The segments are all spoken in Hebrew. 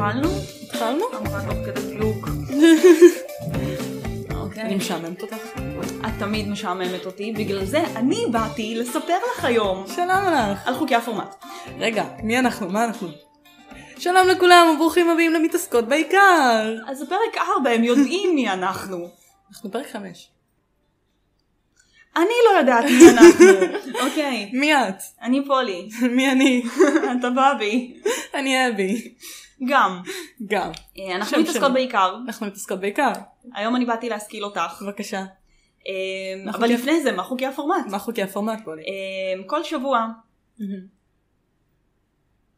התחלנו? התחלנו? אמרה תוך כדי דיוק. אוקיי. אני משעממת אותך. את תמיד משעממת אותי, בגלל זה אני באתי לספר לך היום שלום לך. על חוקי הפורמט. רגע, מי אנחנו? מה אנחנו? שלום לכולם וברוכים הבאים למתעסקות בעיקר. אז בפרק 4 הם יודעים מי אנחנו. אנחנו פרק חמש. אני לא יודעת מי אנחנו. אוקיי. מי את? אני פולי. מי אני? אתה בבי. אני אבי. גם. גם. אה, אנחנו מתעסקות. בעיקר. אנחנו מתעסקות בעיקר. היום אני באתי להשכיל אותך. בבקשה. מה אבל חוקי- לפני זה, מה חוקי הפורמט? מה חוקי הפורמט? אה, כל שבוע.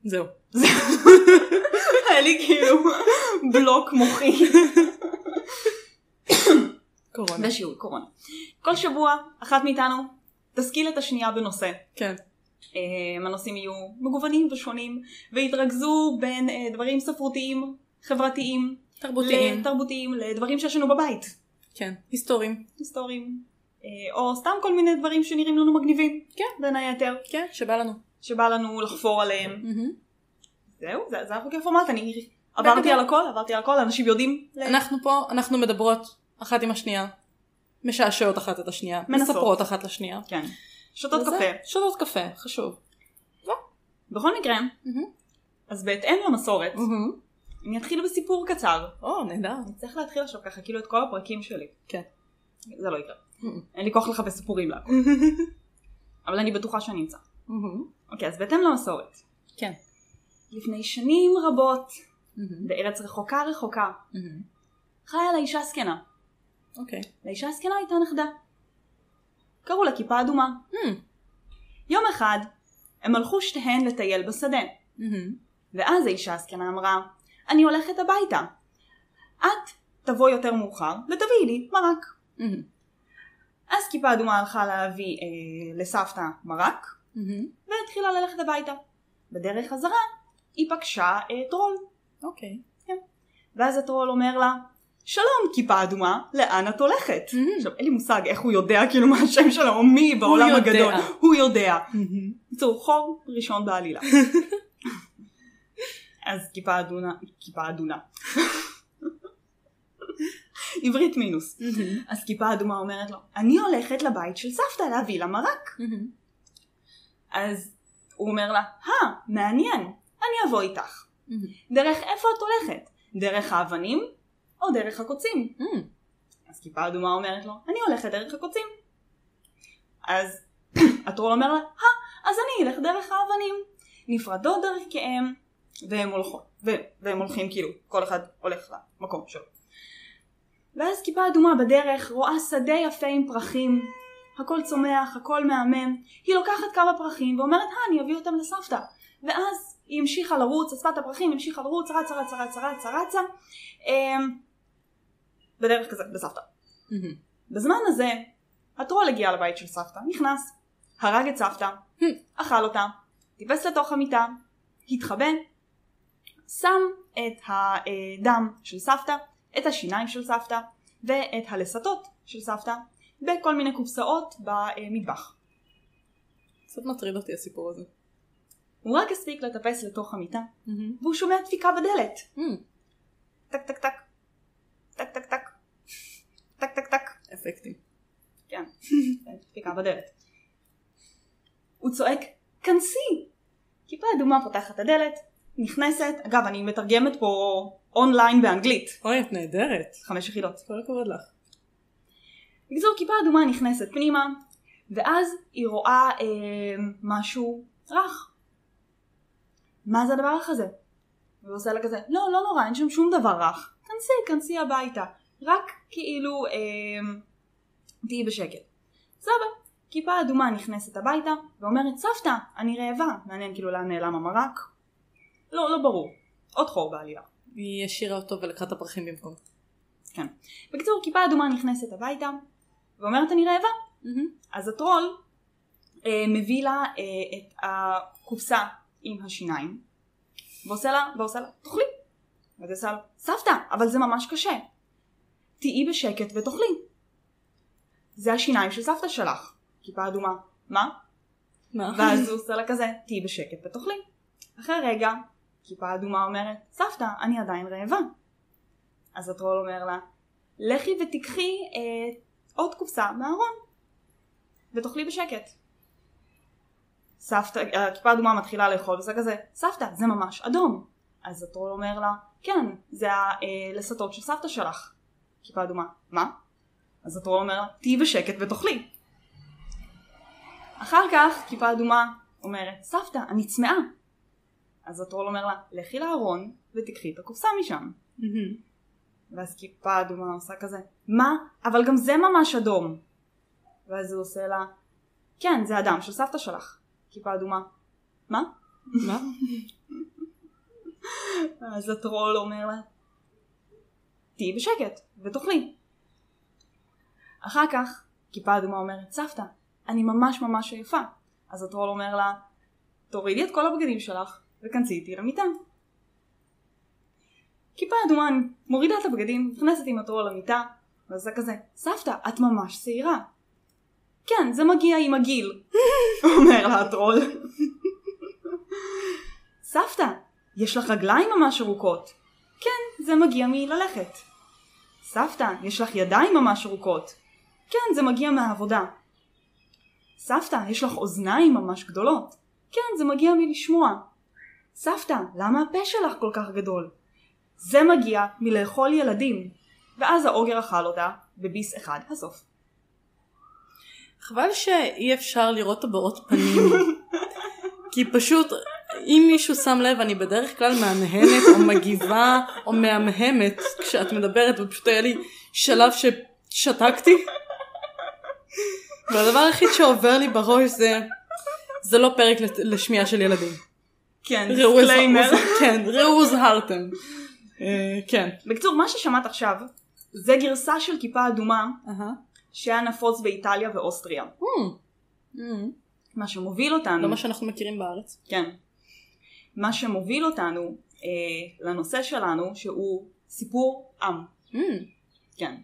זהו. היה לי כאילו בלוק מוחי. קורונה. ושיעור קורונה. כל שבוע אחת מאיתנו תשכיל את השנייה בנושא. כן. אה, הנושאים יהיו מגוונים ושונים ויתרכזו בין אה, דברים ספרותיים, חברתיים, תרבותיים. לתרבותיים, לדברים שיש לנו בבית, כן. היסטוריים. היסטוריים, אה, או סתם כל מיני דברים שנראים לנו מגניבים, כן. בין היתר, כן, שבא לנו. שבא לנו לחפור עליהם. זהו, זה, זה החוקי הפורמט, אני עברתי. על הכל, עברתי על הכל, אנשים יודעים. אנחנו פה, אנחנו מדברות אחת עם השנייה. משעשעות אחת את השנייה. מנסות. מספרות אחת לשנייה. כן. שותות קפה. שותות קפה, חשוב. בכל מקרה, אז בהתאם למסורת, אני אתחיל בסיפור קצר. או, נהדר. אני צריך להתחיל עכשיו ככה כאילו את כל הפרקים שלי. כן. זה לא יקרה. אין לי כוח לחפש סיפורים להכל. אבל אני בטוחה שאני אמצא. אוקיי, אז בהתאם למסורת. כן. לפני שנים רבות, בארץ רחוקה רחוקה, חיה לה אישה זקנה. אוקיי. לאישה הזקנה הייתה נכדה. קראו לה כיפה אדומה. יום אחד, הם הלכו שתיהן לטייל בשדה. ואז האישה הזקנה אמרה, אני הולכת הביתה. את תבוא יותר מאוחר ותביאי לי מרק. אז כיפה אדומה הלכה להביא אה, לסבתא מרק, והתחילה ללכת הביתה. בדרך חזרה היא פגשה אה, טרול. אוקיי. ואז הטרול אומר לה, שלום כיפה אדומה, לאן את הולכת? עכשיו אין לי מושג איך הוא יודע כאילו מה השם שלו או מי בעולם יודע. הגדול. הוא יודע. בקיצור, חור ראשון בעלילה. אז כיפה אדונה, כיפה אדונה. עברית מינוס. אז כיפה אדומה אומרת לו, אני הולכת לבית של סבתא להביא לה מרק. אז הוא אומר לה, אה, מעניין, אני אבוא איתך. דרך איפה את הולכת? דרך האבנים או דרך הקוצים? אז כיפה אדומה אומרת לו, אני הולכת דרך הקוצים. אז הטרול אומר לה, אה, אז אני אלך דרך האבנים. נפרדות דרכיהם, והם והם הולכים כאילו, כל אחד הולך למקום שלו. ואז כיפה אדומה בדרך רואה שדה יפה עם פרחים, הכל צומח, הכל מהמם, היא לוקחת כמה פרחים ואומרת, אה, אני אביא אותם לסבתא. ואז היא המשיכה לרוץ, אספה את הפרחים, המשיכה לרוץ, רצה, רצה, רצה, רצה, רצה, אמ, בדרך כזה, לסבתא. בזמן הזה, הטרול הגיע לבית של סבתא, נכנס, הרג את סבתא, אכל אותה, טיפס לתוך המיטה, התחבא, שם את הדם של סבתא, את השיניים של סבתא, ואת הלסתות של סבתא, בכל מיני קופסאות במטבח. קצת מטריד אותי הסיפור הזה. הוא רק הספיק לטפס לתוך המיטה, והוא שומע דפיקה בדלת. טק טק טק, טק טק טק, טק טק טק. אפקטים. כן, דפיקה בדלת. הוא צועק, כנסי! כיפה אדומה פותחת את הדלת, נכנסת, אגב אני מתרגמת פה אונליין באנגלית, אוי, את נהדרת. חמש יחידות. כל הכבוד לך. בקיצור כיפה אדומה נכנסת פנימה, ואז היא רואה אה, משהו רך. מה זה הדבר הזה? והוא עושה לה כזה, לא, לא נורא, אין שם שום דבר רך. כנסי, כנסי הביתה. רק כאילו, אה, תהיי בשקט. סבבה. כיפה אדומה נכנסת הביתה, ואומרת, סבתא, אני רעבה. מעניין כאילו לאן נעלם המרק? לא, לא ברור. עוד חור בעלילה. היא השאירה אותו ולקחה את הפרחים במקום. כן. בקיצור, כיפה אדומה נכנסת הביתה, ואומרת, אני רעבה. אז הטרול אה, מביא לה אה, את הקופסה עם השיניים, ועושה לה, ועושה לה, תאכלי. ואז היא עושה לה, סבתא, אבל זה ממש קשה. תהיי בשקט ותאכלי. זה השיניים של סבתא שלך. כיפה אדומה, מה? מה? ואז הוא עושה לה כזה, תהיי בשקט ותאכלי. אחרי רגע, כיפה אדומה אומרת, סבתא, אני עדיין רעבה. אז הטרול אומר לה, לכי ותיקחי אה, עוד קופסה מהארון, ותאכלי בשקט. סבתא, הכיפה האדומה מתחילה לאכול וזה כזה, סבתא, זה ממש אדום. אז הטרול אומר לה, כן, זה הלסתות של סבתא שלך. כיפה אדומה, מה? אז הטרול אומר לה, תהיי בשקט ותאכלי. אחר כך כיפה אדומה אומרת, סבתא, אני צמאה. אז הטרול אומר לה, לכי לארון ותקחי את הקופסה משם. ואז כיפה אדומה עושה כזה, מה? אבל גם זה ממש אדום. ואז הוא עושה לה, כן, זה הדם של סבתא שלך. כיפה אדומה, מה? מה? אז הטרול אומר לה, תהיי בשקט ותאכלי. אחר כך כיפה אדומה אומרת, סבתא, אני ממש ממש עייפה. אז הטרול אומר לה, תורידי את כל הבגדים שלך וכנסי איתי למיטה. כיפה אדומה מורידה את הבגדים, נכנסת עם הטרול למיטה, וזה כזה, סבתא, את ממש שעירה. כן, זה מגיע עם הגיל, אומר לה הטרול. סבתא, יש לך רגליים ממש ארוכות. כן, זה מגיע מללכת. סבתא, יש לך ידיים ממש ארוכות. כן, זה מגיע מהעבודה. סבתא, יש לך אוזניים ממש גדולות. כן, זה מגיע מלשמוע. סבתא, למה הפה שלך כל כך גדול? זה מגיע מלאכול ילדים. ואז האוגר אכל אותה בביס אחד הסוף. חבל שאי אפשר לראות הבעות פנים. כי פשוט, אם מישהו שם לב, אני בדרך כלל מהנהנת או מגיבה או מהמהמת כשאת מדברת, ופשוט היה לי שלב ששתקתי. והדבר היחיד שעובר לי בראש זה, זה לא פרק לשמיעה של ילדים. כן, דיסקליימר. כן, ראו הוזהרתם. אה, כן. בקיצור, מה ששמעת עכשיו, זה גרסה של כיפה אדומה. שהיה נפוץ באיטליה ואוסטריה. Hmm. מה שמוביל אותנו, לא מה שאנחנו מכירים בארץ. כן, מה שמוביל אותנו אה, לנושא שלנו שהוא סיפור עם, Hmm. כן.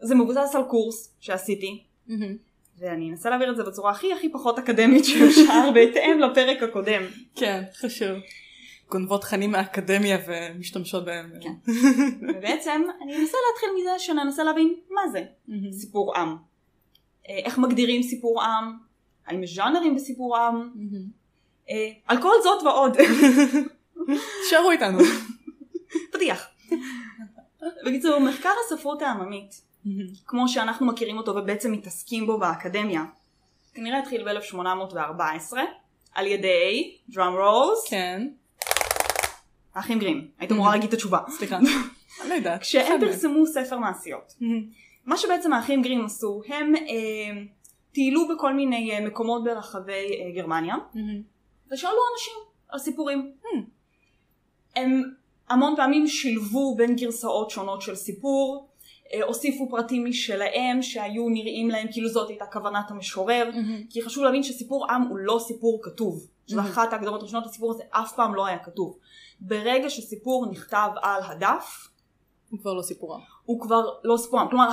זה מבוסס על קורס שעשיתי, Hmm. ואני אנסה להעביר את זה בצורה הכי הכי פחות אקדמית שאפשר בהתאם לפרק הקודם. כן, חשוב. גונבות תכנים מהאקדמיה ומשתמשות בהם. כן. ובעצם אני אנסה להתחיל מזה שננסה להבין מה זה מהמם. סיפור עם. אה, איך מגדירים סיפור עם, האם יש ז'אנרים בסיפור עם, מהמם. על כל זאת ועוד. תישארו איתנו. פתיח. בקיצור, מחקר הספרות העממית, כמו שאנחנו מכירים אותו ובעצם מתעסקים בו באקדמיה, כנראה התחיל ב-1814, על ידי, דראם רולס, כן. האחים גרים. היית אמורה להגיד את התשובה. סליחה. לא יודעת. כשהם. פרסמו ספר מעשיות. מה שבעצם האחים גרים עשו, הם אה, טיילו בכל מיני אה, מקומות ברחבי אה, גרמניה, מהמם. ושאלו אנשים על סיפורים. Hmm. הם המון פעמים שילבו בין גרסאות שונות של סיפור, אה, הוסיפו פרטים משלהם שהיו נראים להם כאילו זאת הייתה כוונת המשורר, מהמם. כי חשוב להבין שסיפור עם הוא לא סיפור כתוב. שזו Mhm. אחת ההגדרות הראשונות לסיפור הזה אף פעם לא היה כתוב. ברגע שסיפור נכתב על הדף, הוא כבר לא סיפורם. הוא כבר לא סיפור עם. כלומר,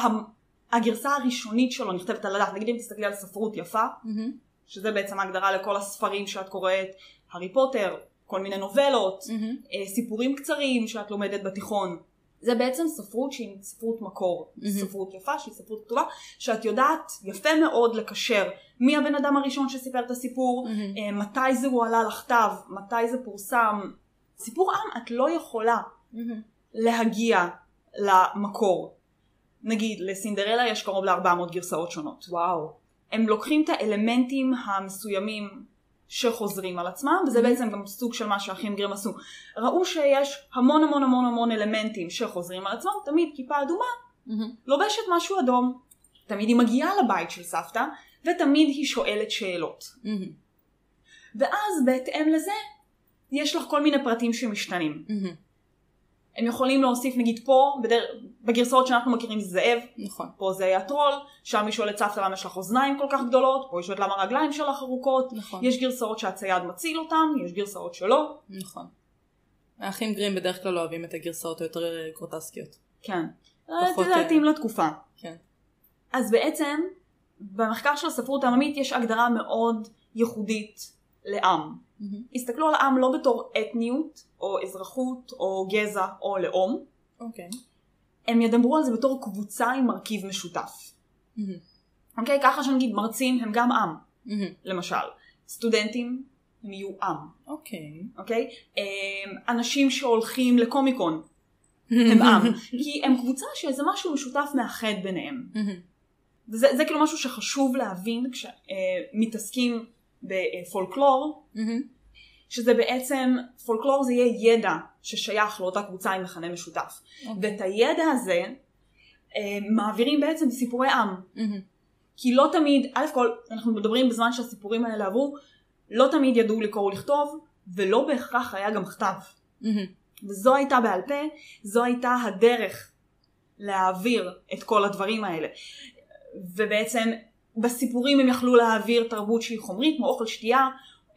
הגרסה הראשונית שלו נכתבת על הדף. נגיד אם תסתכלי על ספרות יפה, מהמם. שזה בעצם ההגדרה לכל הספרים שאת קוראת, הארי פוטר, כל מיני נובלות, מהמם. אה, סיפורים קצרים שאת לומדת בתיכון. זה בעצם ספרות שהיא ספרות מקור, מהמם. ספרות יפה שהיא ספרות כתובה, שאת יודעת יפה מאוד לקשר מי הבן אדם הראשון שסיפר את הסיפור, מהמם. אה, מתי זה הועלה לכתב, מתי זה פורסם. סיפור עם את לא יכולה מהמם. להגיע למקור. נגיד לסינדרלה יש קרוב ל-400 גרסאות שונות. וואו. הם לוקחים את האלמנטים המסוימים שחוזרים על עצמם, וזה. בעצם גם סוג של מה שהאחים גרים עשו. ראו שיש המון המון המון המון אלמנטים שחוזרים על עצמם, תמיד כיפה אדומה מהמם. לובשת משהו אדום. תמיד היא מגיעה לבית של סבתא, ותמיד היא שואלת שאלות. מהמם. ואז בהתאם לזה, יש לך כל מיני פרטים שמשתנים. מהמם. הם יכולים להוסיף נגיד פה, בדר... בגרסאות שאנחנו מכירים זה זאב, נכון. פה זה היה טרול, שם היא שואלת סבתא למה יש לך אוזניים כל כך גדולות, פה היא שואלת למה הרגליים שלך ארוכות, נכון. יש גרסאות שהצייד מציל אותם, יש גרסאות שלא, נכון. האחים גרים בדרך כלל אוהבים את הגרסאות היותר גרוטסקיות. כן. פחות, זה אה, להתאים לתקופה. כן. אז בעצם, במחקר של הספרות העממית יש הגדרה מאוד ייחודית לעם. הסתכלו על העם לא בתור אתניות, או אזרחות, או גזע, או לאום. אוקיי. הם ידברו על זה בתור קבוצה עם מרכיב משותף. אוקיי? ככה שנגיד מרצים הם גם עם, למשל. סטודנטים הם יהיו עם, אוקיי. אוקיי? אמ, אנשים שהולכים לקומיקון הם עם. כי הם קבוצה שזה משהו משותף מאחד ביניהם. וזה זה כאילו משהו שחשוב להבין כשמתעסקים בפולקלור, שזה בעצם, פולקלור זה יהיה ידע ששייך לאותה קבוצה עם מכנה משותף. ואת הידע הזה אה, מעבירים בעצם בסיפורי עם. כי לא תמיד, א' כל, אנחנו מדברים בזמן שהסיפורים האלה עברו, לא תמיד ידעו לקרוא ולכתוב, ולא בהכרח היה גם כתב. וזו הייתה בעל פה, זו הייתה הדרך להעביר את כל הדברים האלה. ובעצם בסיפורים הם יכלו להעביר תרבות שהיא חומרית, כמו אוכל שתייה,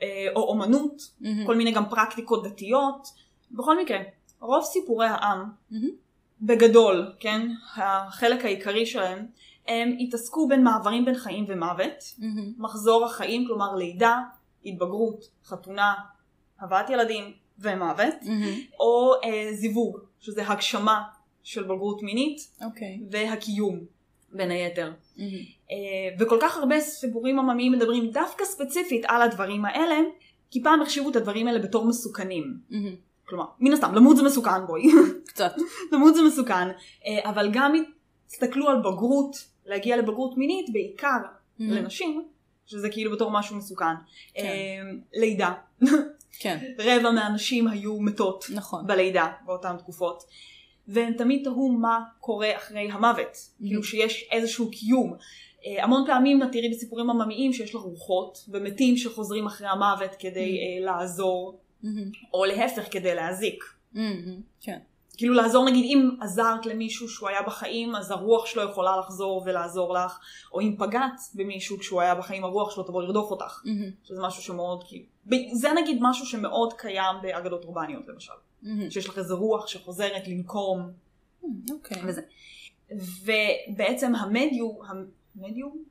אה, או אומנות, mm-hmm. כל מיני גם פרקטיקות דתיות. בכל מקרה, רוב סיפורי העם, mm-hmm. בגדול, כן, החלק העיקרי שלהם, הם התעסקו בין מעברים בין חיים ומוות, mm-hmm. מחזור החיים, כלומר לידה, התבגרות, חתונה, הבאת ילדים ומוות, mm-hmm. או אה, זיווג, שזה הגשמה של בגרות מינית, Okay. אוקיי. והקיום, בין היתר. Mm-hmm. וכל כך הרבה סיפורים עממיים מדברים דווקא ספציפית על הדברים האלה, כי פעם החשיבו את הדברים האלה בתור מסוכנים. Mm-hmm. כלומר, מן הסתם, למות זה מסוכן בואי. קצת. למות זה מסוכן, אה, אבל גם הסתכלו על בגרות, להגיע לבגרות מינית, בעיקר mm-hmm. לנשים, שזה כאילו בתור משהו מסוכן. כן. אה, לידה. כן. רבע מהנשים היו מתות נכון. בלידה באותן תקופות. והם תמיד תהו מה קורה אחרי המוות, mm-hmm. כאילו שיש איזשהו קיום. Uh, המון פעמים תראי בסיפורים עממיים שיש לך רוחות ומתים שחוזרים אחרי המוות כדי mm-hmm. uh, לעזור, mm-hmm. או להפך כדי להזיק. Mm-hmm. כן. כאילו לעזור נגיד אם עזרת למישהו שהוא היה בחיים אז הרוח שלו יכולה לחזור ולעזור לך או אם פגעת במישהו כשהוא היה בחיים הרוח שלו תבוא לרדוף אותך mm-hmm. שזה משהו שמאוד כאילו זה נגיד משהו שמאוד קיים באגדות אורבניות למשל mm-hmm. שיש לך איזה רוח שחוזרת לנקום אוקיי. וזה. ובעצם המדיום המדיום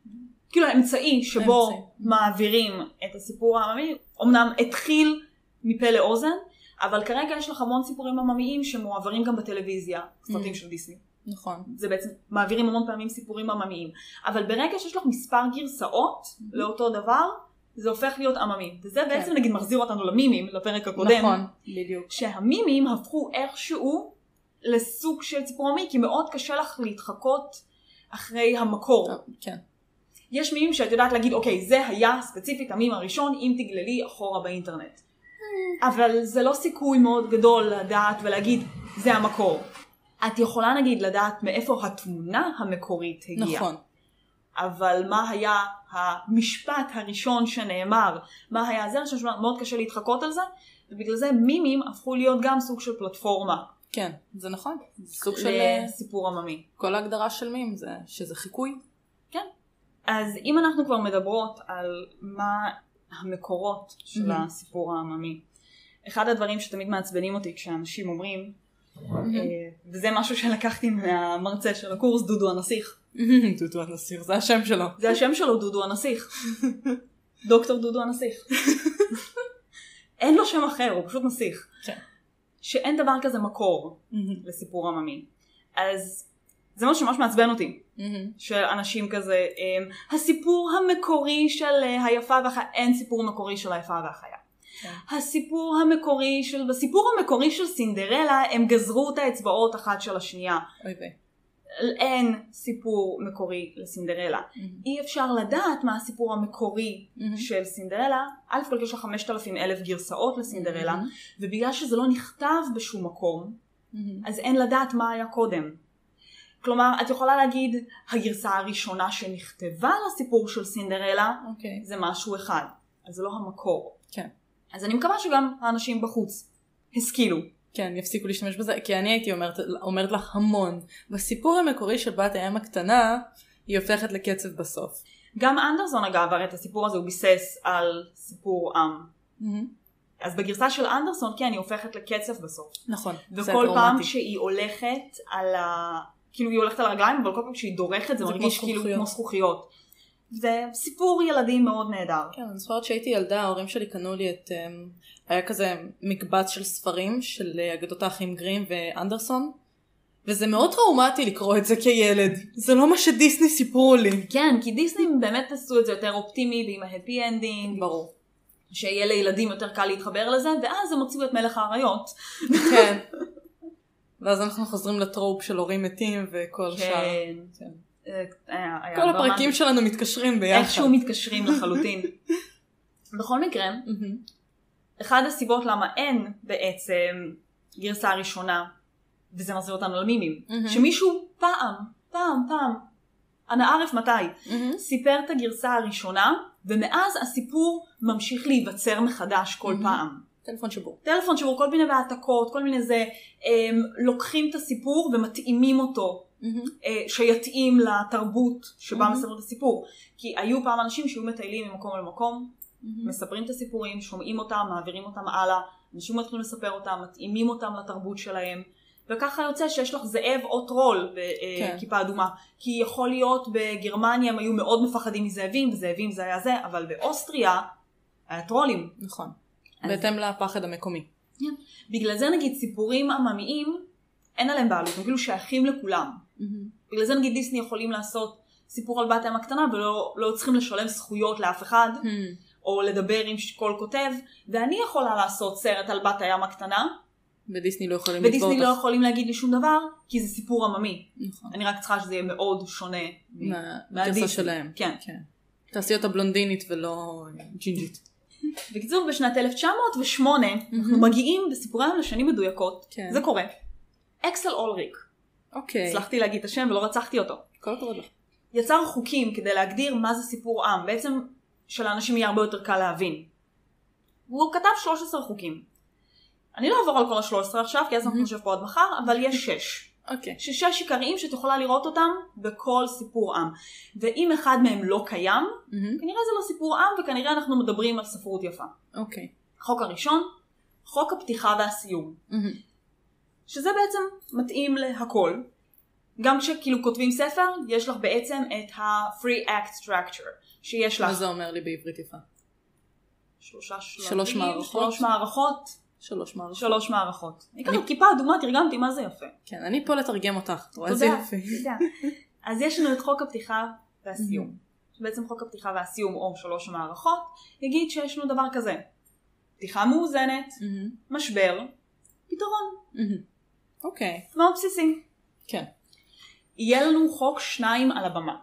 כאילו האמצעי שבו האמצעי. מעבירים את הסיפור העממי אמנם התחיל מפה לאוזן אבל כרגע יש לך המון סיפורים עממיים שמועברים גם בטלוויזיה, סרטים mm. של דיסני. נכון. זה בעצם, מעבירים המון פעמים סיפורים עממיים. אבל ברגע שיש לך מספר גרסאות mm-hmm. לאותו דבר, זה הופך להיות עממי. וזה כן. בעצם נגיד מחזיר אותנו למימים, לפרק הקודם. נכון, בדיוק. שהמימים הפכו איכשהו לסוג של סיפור עממי, כי מאוד קשה לך להתחקות אחרי המקור. אה, כן. יש מימים שאת יודעת להגיד, אוקיי, זה היה ספציפית המים הראשון, אם תגללי אחורה באינטרנט. אבל זה לא סיכוי מאוד גדול לדעת ולהגיד זה המקור. את יכולה נגיד לדעת מאיפה התמונה המקורית הגיעה. נכון. אבל מה היה המשפט הראשון שנאמר, מה היה זה, אני חושבת שמאוד קשה להתחקות על זה, ובגלל זה מימים הפכו להיות גם סוג של פלטפורמה. כן, זה נכון. סוג של אה, סיפור עממי. כל ההגדרה של מים זה שזה חיקוי. כן. אז אם אנחנו כבר מדברות על מה המקורות של mm-hmm. הסיפור העממי, אחד הדברים שתמיד מעצבנים אותי כשאנשים אומרים, אה, וזה משהו שלקחתי מהמרצה של הקורס, דודו הנסיך. דודו הנסיך, זה השם שלו. זה השם שלו, דודו הנסיך. דוקטור דודו הנסיך. אין לו שם אחר, הוא פשוט נסיך. כן. שאין דבר כזה מקור לסיפור עממי. אז זה משהו שממש מעצבן אותי. של אנשים כזה, הסיפור המקורי של אה, היפה והחיה, אין סיפור מקורי של היפה והחיה. כן. הסיפור המקורי של, בסיפור המקורי של סינדרלה הם גזרו את האצבעות אחת של השנייה. אוי ויי. אין סיפור מקורי לסינדרלה. Mm-hmm. אי אפשר לדעת מה הסיפור המקורי mm-hmm. של סינדרלה. א' כל יש לך 5,000 אלף גרסאות לסינדרלה, mm-hmm. ובגלל שזה לא נכתב בשום מקום, mm-hmm. אז אין לדעת מה היה קודם. כלומר, את יכולה להגיד, הגרסה הראשונה שנכתבה לסיפור של סינדרלה, okay. אוקיי. זה משהו אחד. אז זה לא המקור. כן. אז אני מקווה שגם האנשים בחוץ השכילו. כן, יפסיקו להשתמש בזה, כי אני הייתי אומרת, אומרת לך המון. בסיפור המקורי של בת הים הקטנה, היא הופכת לקצב בסוף. גם אנדרסון אגב, הרי את הסיפור הזה הוא ביסס על סיפור עם. Mm-hmm. אז בגרסה של אנדרסון, כן, היא הופכת לקצב בסוף. נכון, וכל פעם שהיא הולכת על ה... כאילו היא הולכת על הרגליים, אבל כל פעם שהיא דורכת זה, זה מרגיש כאילו כמו זכוכיות. זה סיפור ילדים מאוד נהדר. כן, אני זוכרת שהייתי ילדה, ההורים שלי קנו לי את... אמ, היה כזה מקבץ של ספרים של אה, אגדות האחים גרים ואנדרסון. וזה מאוד טראומטי לקרוא את זה כילד. זה לא מה שדיסני סיפרו לי. כן, כי דיסני באמת עשו את זה יותר אופטימי ועם ה happy ending. ברור. שיהיה לילדים יותר קל להתחבר לזה, ואז הם הוציאו את מלך האריות. כן. ואז אנחנו חוזרים לטרופ של הורים מתים וכל כן. שאר. כן. אה, היה- היה כל הפרקים שלנו מתקשרים ביחד. איכשהו מתקשרים לחלוטין. בכל מקרה. אחד הסיבות למה אין בעצם גרסה ראשונה, וזה מחזיר אותנו למימים, מהמם. שמישהו פעם, פעם, פעם, אנא ערף מתי, מהמם. סיפר את הגרסה הראשונה, ומאז הסיפור ממשיך להיווצר מחדש כל מהמם. פעם. טלפון שבור. טלפון שבור, כל מיני העתקות, כל מיני זה, הם לוקחים את הסיפור ומתאימים אותו. אה, שיתאים לתרבות שבה מהמם. מספרים את הסיפור. כי היו פעם אנשים שהיו מטיילים ממקום למקום, מהמם. מספרים את הסיפורים, שומעים אותם, מעבירים אותם הלאה, אנשים מתחילים לספר אותם, מתאימים אותם לתרבות שלהם, וככה יוצא שיש לך זאב או טרול כן. בכיפה אדומה. כי יכול להיות בגרמניה הם היו מאוד מפחדים מזאבים, וזאבים זה היה זה, אבל באוסטריה היה טרולים. נכון. אז- בהתאם לפחד המקומי. בגלל זה נגיד סיפורים עממיים, אין עליהם בעלות, הם כאילו שייכים לכולם. מהמם. בגלל זה נגיד דיסני יכולים לעשות סיפור על בת הים הקטנה ולא לא צריכים לשלם זכויות לאף אחד. מהמם. או לדבר עם כל כותב, ואני יכולה לעשות סרט על בת הים הקטנה, ודיסני לא יכולים לתבוע ודיסני לא אותך. יכולים להגיד לי שום דבר, כי זה סיפור עממי. נכון. אני רק צריכה שזה יהיה מאוד שונה מהדיסני. מהגרסה שלהם. כן. כן. תעשי אותה בלונדינית ולא ג'ינג'ית. בקיצור, בשנת 1908, אנחנו מגיעים בסיפורי ים לשנים מדויקות, כן. זה קורה. אקסל אולריק, אוקיי. הצלחתי להגיד את השם ולא רצחתי אותו. כל הכבוד לך. יצר חוקים כדי להגדיר מה זה סיפור עם, בעצם שלאנשים יהיה הרבה יותר קל להבין. והוא כתב 13 חוקים. אני לא אעבור על כל ה-13 עכשיו, כי אז אנחנו. נשב פה עד מחר, אבל יש 6. אוקיי. ששש עיקריים שאת יכולה לראות אותם בכל סיפור עם. ואם אחד מהם לא קיים, מהמם. כנראה זה לא סיפור עם, וכנראה אנחנו מדברים על ספרות יפה. אוקיי. החוק הראשון, חוק הפתיחה והסיום. מהמם. שזה בעצם מתאים להכל. גם כשכאילו כותבים ספר, יש לך בעצם את ה-free act structure, שיש מה לך זה אומר לי בעברית יפה? שלושה שלבים, שלוש מערכות? שלוש מערכות, שלוש מערכות. שלוש מערכות. אני ככה כיפה אדומה תרגמתי, מה זה יפה. כן, אני פה לתרגם אותך. תודה, יופי. תודה. אז יש לנו את חוק הפתיחה והסיום. בעצם חוק הפתיחה והסיום, או שלוש המערכות, יגיד שיש לנו דבר כזה. פתיחה מאוזנת, מהמם. משבר, פתרון. מהמם. אוקיי. מאוד בסיסי. כן. יהיה לנו חוק שניים על הבמה.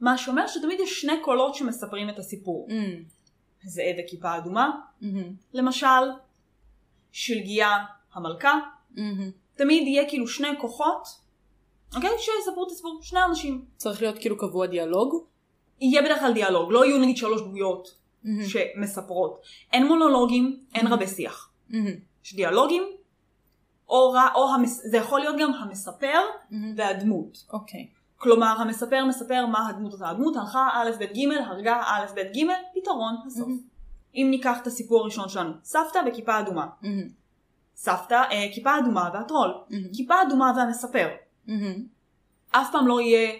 מה שאומר שתמיד יש שני קולות שמספרים את הסיפור. מהמם. זאב וכיפה אדומה, מהמם. למשל, שלגיה המלכה, מהמם. תמיד יהיה כאילו שני כוחות, אוקיי? שיספרו את הסיפור, שני אנשים. צריך להיות כאילו קבוע דיאלוג. יהיה בדרך כלל דיאלוג, לא יהיו נגיד שלוש דמויות מהמם. שמספרות. אין מונולוגים, אין רבי שיח. מהמם. יש דיאלוגים, או, ר- או המס... זה יכול להיות גם המספר מהמם. והדמות. אוקיי. כלומר, המספר מספר מה הדמות אותה. הדמות הלכה א' ב' ג', הרגה א' ב' ג', פתרון, הסוף. מהמם. אם ניקח את הסיפור הראשון שלנו, סבתא וכיפה אדומה. מהמם. סבתא, אה, כיפה אדומה והטרול. מהמם. כיפה אדומה והמספר. מהמם. אף פעם לא יהיה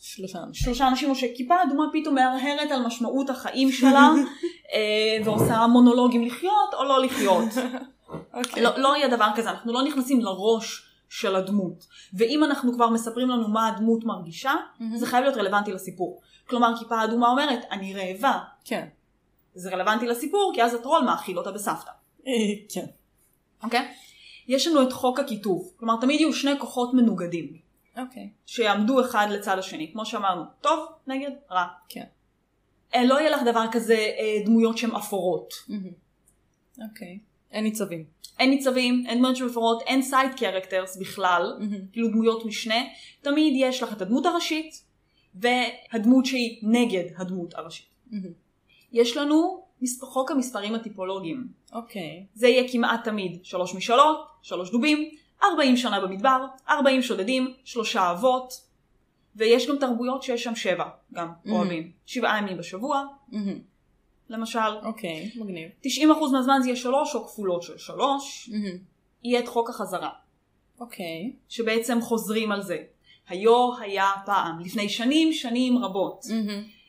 שלושה אנשים. שלושה אנשים, או שכיפה אדומה פתאום מהרהרת על משמעות החיים שלה, אה, ועושה מונולוגים לחיות או לא לחיות. אוקיי. לא, לא יהיה דבר כזה, אנחנו לא נכנסים לראש של הדמות. ואם אנחנו כבר מספרים לנו מה הדמות מרגישה, מהמם. זה חייב להיות רלוונטי לסיפור. כלומר, כיפה אדומה אומרת, אני רעבה. כן. זה רלוונטי לסיפור, כי אז הטרול מאכיל אותה בסבתא. אה, כן. אוקיי? יש לנו את חוק הכיתוב. כלומר, תמיד יהיו שני כוחות מנוגדים, אוקיי. שיעמדו אחד לצד השני. כמו שאמרנו, טוב נגד רע. כן. אה, לא יהיה לך דבר כזה אה, דמויות שהן אפורות. אוקיי. אין ניצבים. אין ניצבים, אין שהן אפורות, אין סייד קרקטרס בכלל. מהמם. כאילו דמויות משנה, תמיד יש לך את הדמות הראשית והדמות שהיא נגד הדמות הראשית. מהמם. יש לנו. חוק המספרים הטיפולוגיים. אוקיי. זה יהיה כמעט תמיד שלוש משאלות, שלוש דובים, 40 שנה במדבר, 40 שודדים, שלושה אבות, ויש גם תרבויות שיש שם שבע, גם Mhm. אוהבים. שבעה ימים בשבוע, מהמם. למשל. אוקיי. מגניב. 90% מהזמן זה יהיה שלוש או כפולות של שלוש, מהמם. יהיה את חוק החזרה. אוקיי. שבעצם חוזרים על זה. היו היה פעם, לפני שנים, שנים רבות.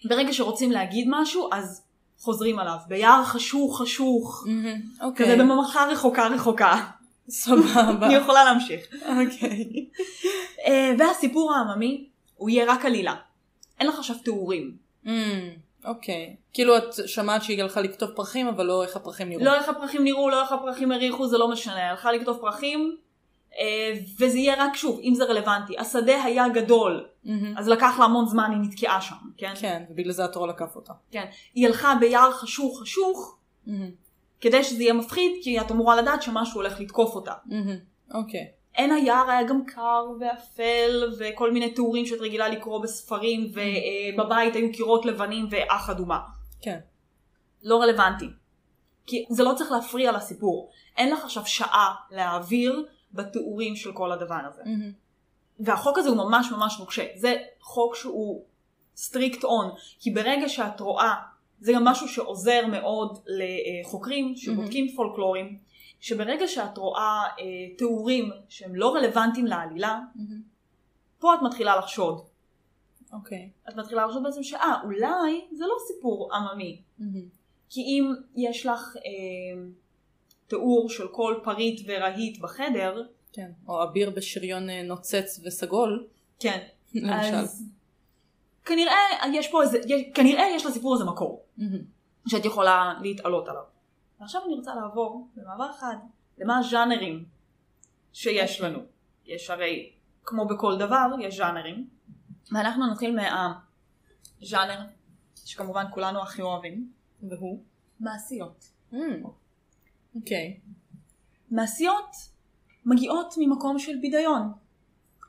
ברגע שרוצים להגיד משהו, אז חוזרים עליו. ביער חשוך חשוך. אוקיי. כזה בממלכה רחוקה רחוקה. סבבה. אני יכולה להמשיך. אוקיי. אה, והסיפור העממי, הוא יהיה רק עלילה. אין לך עכשיו תיאורים. Mm, אוקיי. כאילו את שמעת שהיא הלכה לכתוב פרחים, אבל לא איך הפרחים נראו. לא איך הפרחים נראו, לא איך הפרחים הריחו, זה לא משנה. הלכה לכתוב פרחים, אה, וזה יהיה רק שוב, אם זה רלוונטי. השדה היה גדול, מהמם. אז לקח לה המון זמן, היא נתקעה שם, כן? כן, ובגלל זה התור לקף אותה. כן. היא הלכה ביער חשוך חשוך, מהמם. כדי שזה יהיה מפחיד, כי את אמורה לדעת שמשהו הולך לתקוף אותה. אוקיי. אין היער היה גם קר ואפל וכל מיני תיאורים שאת רגילה לקרוא בספרים ובבית היו קירות לבנים ואח אדומה. כן. לא רלוונטי. כי זה לא צריך להפריע לסיפור. אין לך עכשיו שעה להעביר בתיאורים של כל הדבר הזה. מהמם. והחוק הזה הוא ממש ממש נוקשה. זה חוק שהוא strict on. כי ברגע שאת רואה, זה גם משהו שעוזר מאוד לחוקרים שבודקים פולקלורים, שברגע שאת רואה אה, תיאורים שהם לא רלוונטיים לעלילה, מהמם. פה את מתחילה לחשוד. אוקיי. את מתחילה לחשוד בעצם שאה, אולי זה לא סיפור עממי. מהמם. כי אם יש לך אה, תיאור של כל פריט ורהיט בחדר, כן. או אביר בשריון אה, נוצץ וסגול. כן, למשל. אז כנראה יש פה איזה, יש, כנראה יש לסיפור הזה מקור, מהמם. שאת יכולה להתעלות עליו. ועכשיו אני רוצה לעבור במעבר אחד למה הז'אנרים שיש לנו. יש הרי, כמו בכל דבר, יש ז'אנרים. ואנחנו נתחיל מהז'אנר שכמובן כולנו הכי אוהבים, והוא? מעשיות. אוקיי. מעשיות מגיעות ממקום של בידיון.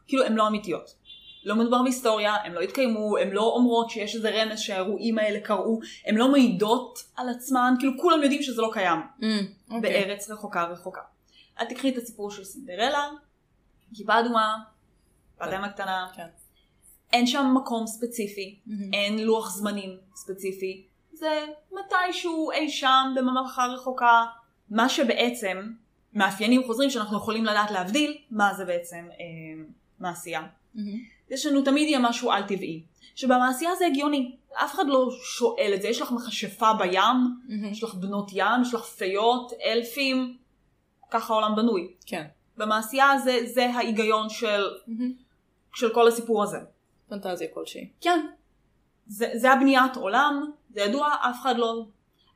כאילו, הן לא אמיתיות. לא מדובר בהיסטוריה, הן לא התקיימו, הן לא אומרות שיש איזה רמז שהאירועים האלה קרו, הן לא מעידות על עצמן, כאילו כולם יודעים שזה לא קיים מהמם. אוקיי. בארץ רחוקה רחוקה. את תקחי את הסיפור של סינדרלה, כיפה אדומה, באדם הקטנה, כן. אין שם מקום ספציפי, מהמם. אין לוח זמנים ספציפי, זה מתישהו אי שם בממלכה רחוקה, מה שבעצם מאפיינים חוזרים שאנחנו יכולים לדעת להבדיל מה זה בעצם אה, מעשייה. מהמם. יש לנו תמיד יהיה משהו על טבעי, שבמעשייה זה הגיוני, אף אחד לא שואל את זה, יש לך מכשפה בים, מהמם. יש לך בנות ים, יש לך פיות, אלפים, ככה העולם בנוי. כן. במעשייה זה, זה ההיגיון של, מהמם. של כל הסיפור הזה. פנטזיה כלשהי. כן. זה, זה הבניית עולם, זה ידוע, אף אחד לא,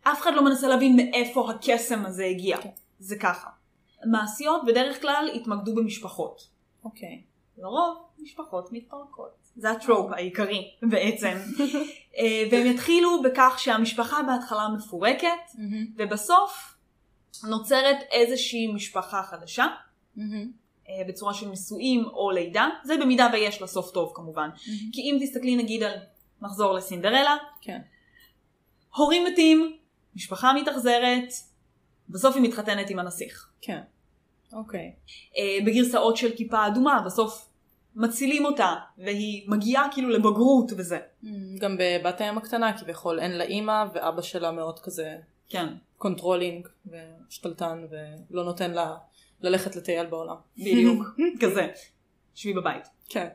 אף אחד לא מנסה להבין מאיפה הקסם הזה הגיע. כן. זה ככה. מעשיות בדרך כלל התמקדו במשפחות. אוקיי. לרוב משפחות מתפרקות. זה הטרופ העיקרי בעצם. אה, והם יתחילו בכך שהמשפחה בהתחלה מפורקת. ובסוף נוצרת איזושהי משפחה חדשה. אה, בצורה של נישואים או לידה, זה במידה ויש לה סוף טוב כמובן. כי אם תסתכלי נגיד על, נחזור לסינדרלה, כן. הורים מתים, משפחה מתאכזרת, בסוף היא מתחתנת עם הנסיך. כן. אוקיי. אה, בגרסאות של כיפה אדומה, בסוף מצילים אותה, והיא מגיעה כאילו לבגרות וזה. מהמם. גם בבת הים הקטנה כביכול אין לה אימא ואבא שלה מאוד כזה כן, controlling ושתלטן ולא נותן לה ללכת לטייל בעולם. בדיוק, כזה. שבי בבית. כן.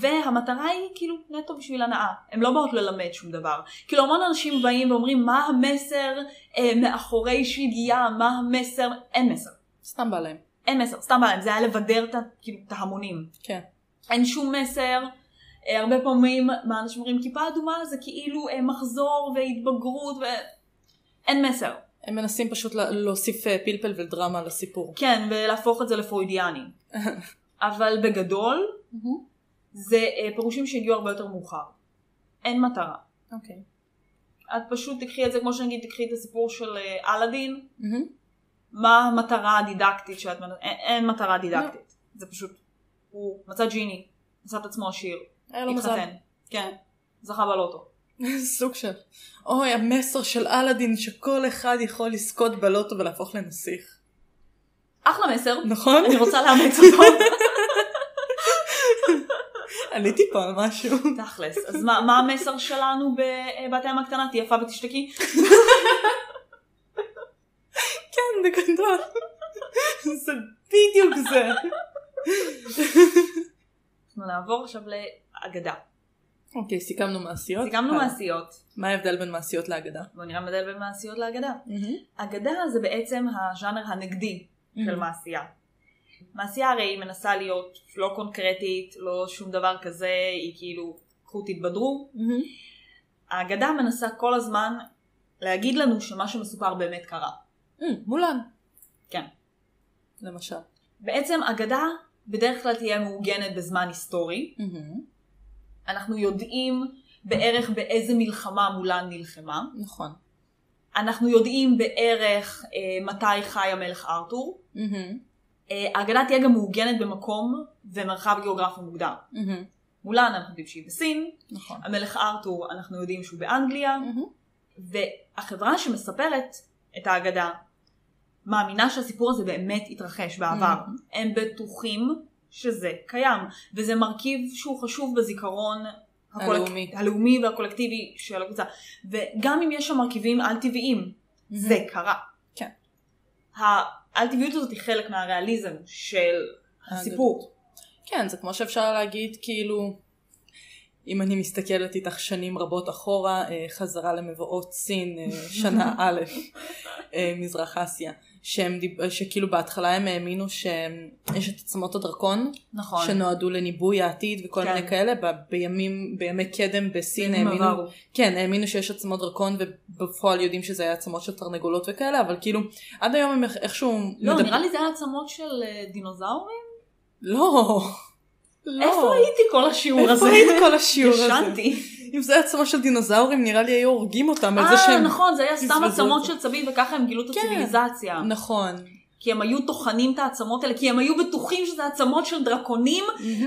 והמטרה היא כאילו נטו בשביל הנאה. הן לא באות ללמד שום דבר. כאילו המון אנשים באים ואומרים מה המסר אה, מאחורי שלגיה, מה המסר, אין מסר. סתם בא להם. אין מסר, סתם בא להם, זה היה לבדר את, כאילו, ההמונים. כן. אין שום מסר. אה, הרבה פעמים מה אנשים אומרים כיפה אדומה זה כאילו אה, מחזור והתבגרות ואין מסר. הם מנסים פשוט לה- להוסיף אה, פלפל ודרמה לסיפור. כן, ולהפוך את זה לפרוידיאני. אבל בגדול זה פירושים שהגיעו הרבה יותר מאוחר. אין מטרה. אוקיי. את פשוט תקחי את זה כמו שנגיד תקחי את הסיפור של אלאדין. מה המטרה הדידקטית שאת מנ... אין, אין מטרה דידקטית. זה פשוט, הוא מצא ג'יני, עשה את עצמו עשיר. התחתן, כן, זכה בלוטו. סוג של... אוי, המסר של אלאדין שכל אחד יכול לזכות בלוטו ולהפוך לנסיך. אחלה מסר, נכון? אני רוצה לאמץ אותו. עליתי פה על משהו. תכלס. אז מה, מה המסר שלנו בבת הים הקטנה? תהיה יפה ותשתקי? כן, בגדול. זה בדיוק זה. אנחנו נעבור עכשיו לאגדה. אוקיי, סיכמנו מעשיות. סיכמנו הלאה. מעשיות. מה ההבדל בין מעשיות לאגדה? בוא נראה מה ההבדל בין מעשיות לאגדה. אגדה זה בעצם הז'אנר הנגדי של Mhm. מעשייה. מעשייה הרי היא מנסה להיות לא קונקרטית, לא שום דבר כזה, היא כאילו, קחו תתבדרו. האגדה מנסה כל הזמן להגיד לנו שמה שמסופר באמת קרה. מולן. כן. למשל. בעצם אגדה בדרך כלל תהיה מעוגנת בזמן היסטורי. אנחנו יודעים בערך באיזה מלחמה מולן נלחמה. נכון. אנחנו יודעים בערך אה, מתי חי המלך ארתור. אה, האגדה תהיה גם מעוגנת במקום ומרחב גיאוגרפי מוגדר. מולן אנחנו יודעים שהיא בסין, נכון. המלך ארתור אנחנו יודעים שהוא באנגליה, והחברה שמספרת את האגדה מאמינה שהסיפור הזה באמת התרחש בעבר. Mhm. הם בטוחים שזה קיים, וזה מרכיב שהוא חשוב בזיכרון הקולק... הלאומי. הלאומי והקולקטיבי של הקבוצה. וגם אם יש שם מרכיבים על טבעיים, זה קרה. כן. העל טבעיות הזאת היא חלק מהריאליזם של הסיפור. כן, זה כמו שאפשר להגיד, כאילו, אם אני מסתכלת איתך שנים רבות אחורה, אה, חזרה למבואות סין, אה, שנה א', אה, מזרח אסיה, שהם, דיב- שכאילו בהתחלה הם האמינו שיש את עצמות הדרקון, נכון. שנועדו לניבוי העתיד וכל כן. מיני כאלה, ב- בימים, בימי קדם בסין האמינו, עברו. כן, האמינו שיש עצמות דרקון ובפועל יודעים שזה היה עצמות של תרנגולות וכאלה, אבל כאילו, עד היום הם איכשהו... לא, מדבר- נראה לי זה היה עצמות של אה, דינוזאורים? לא. לא. איפה הייתי כל השיעור הזה? איפה היית כל השיעור הזה? ישנתי. אם זה עצמו של דינוזאורים נראה לי היו הורגים אותם על זה אה, שהם... נכון, זה היה סתם עצמות. של צבים וככה הם גילו את כן. הציוויליזציה. נכון. כי הם היו טוחנים את העצמות האלה, כי הם היו בטוחים שזה עצמות של דרקונים,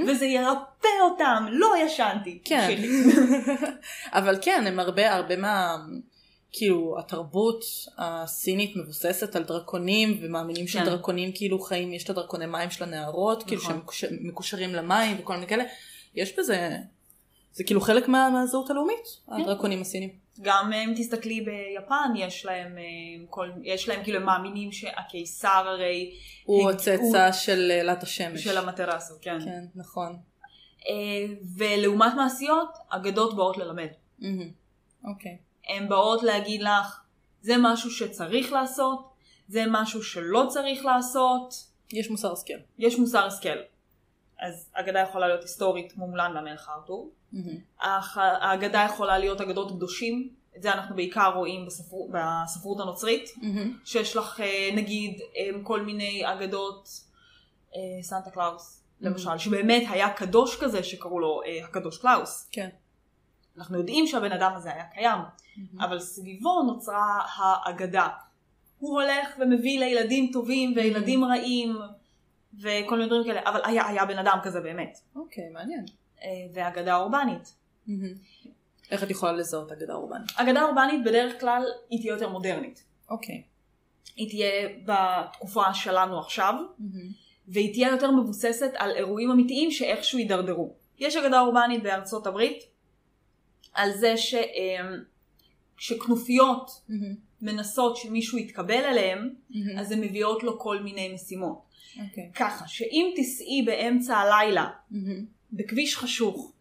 וזה ירפא אותם. לא ישנתי. כן. אבל כן, הם הרבה, הרבה מה... כאילו, התרבות הסינית מבוססת על דרקונים, ומאמינים כן. שדרקונים כאילו חיים, יש את הדרקוני מים של הנערות, כאילו נכון. שהם מקוש- מקושרים למים וכל מיני כאלה. יש בזה... זה כאילו חלק מה- מהזהות הלאומית, כן. הדרקונים הסינים. גם אם תסתכלי ביפן, יש להם, אה, כל, יש להם כאילו, הם מאמינים שהקיסר הרי... הוא הצאצא של אלת השמש. של המטרסו, כן. כן, נכון. אה, ולעומת מעשיות, אגדות באות ללמד. אוקיי. הן באות להגיד לך, זה משהו שצריך לעשות, זה משהו שלא צריך לעשות, יש מוסר השכל. יש מוסר השכל. אז אגדה יכולה להיות היסטורית כמו מולן והמלך ארתור. האח- האגדה יכולה להיות אגדות קדושים, את זה אנחנו בעיקר רואים בספר, בספרות הנוצרית, מהמם. שיש לך אה, נגיד אה, כל מיני אגדות, אה, סנטה קלאוס למשל, שבאמת היה קדוש כזה שקראו לו הקדוש קלאוס. כן. אנחנו יודעים שהבן אדם הזה היה קיים, אבל סביבו נוצרה האגדה. הוא הולך ומביא לילדים טובים וילדים רעים וכל מיני דברים כאלה, אבל היה, היה בן אדם כזה באמת. אוקיי, מעניין. אה, ואגדה אורבנית. איך את יכולה לזהות אגדה אורבנית? אגדה אורבנית בדרך כלל היא תהיה יותר מודרנית. אוקיי. היא תהיה בתקופה שלנו עכשיו. והיא תהיה יותר מבוססת על אירועים אמיתיים שאיכשהו יידרדרו. יש אגדה אורבנית בארצות הברית על זה ש, אה, שכנופיות מהמם. מנסות שמישהו יתקבל אליהם, מהמם. אז הן מביאות לו כל מיני משימות. אוקיי. ככה, שאם תיסעי באמצע הלילה מהמם. בכביש חשוך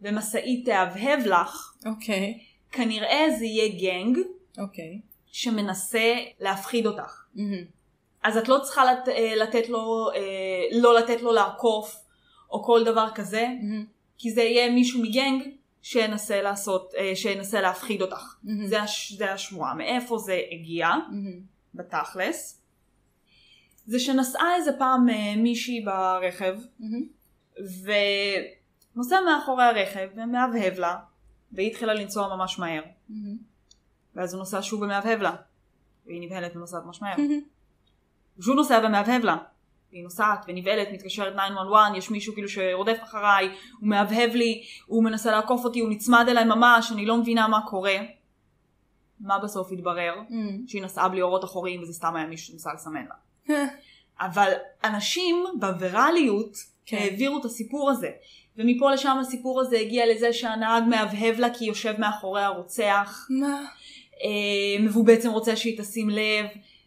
ומשאית תהבהב לך, אוקיי. כנראה זה יהיה גנג אוקיי. שמנסה להפחיד אותך. מהמם. אז את לא צריכה לת, אה, לתת לו, אה, לא לתת לו לעקוף או כל דבר כזה, מהמם. כי זה יהיה מישהו מגנג שינסה לעשות, אה, שינסה להפחיד אותך. מהמם. זה, הש, זה השמועה. מאיפה זה הגיע, מהמם. בתכלס? זה שנסעה איזה פעם מישהי ברכב, מהמם. ונוסע מאחורי הרכב ומהבהב לה, והיא התחילה לנסוע ממש מהר. מהמם. ואז הוא נוסע שוב ומהבהב לה, והיא נבהלת ונוסעת ממש מהר. מהמם. ושהוא נוסע ומהבהב לה. והיא נוסעת ונבהלת, מתקשרת 911, יש מישהו כאילו שרודף אחריי, הוא מהבהב לי, הוא מנסה לעקוף אותי, הוא נצמד אליי ממש, אני לא מבינה מה קורה. מה בסוף התברר? מהמם. שהיא נסעה בלי אורות אחוריים וזה סתם היה מישהו שניסה לסמן לה. אבל אנשים בווירליות כן. העבירו את הסיפור הזה. ומפה לשם הסיפור הזה הגיע לזה שהנהג מהבהב לה כי יושב מאחורי הרוצח, מה? אה, והוא בעצם רוצה שהיא תשים לב,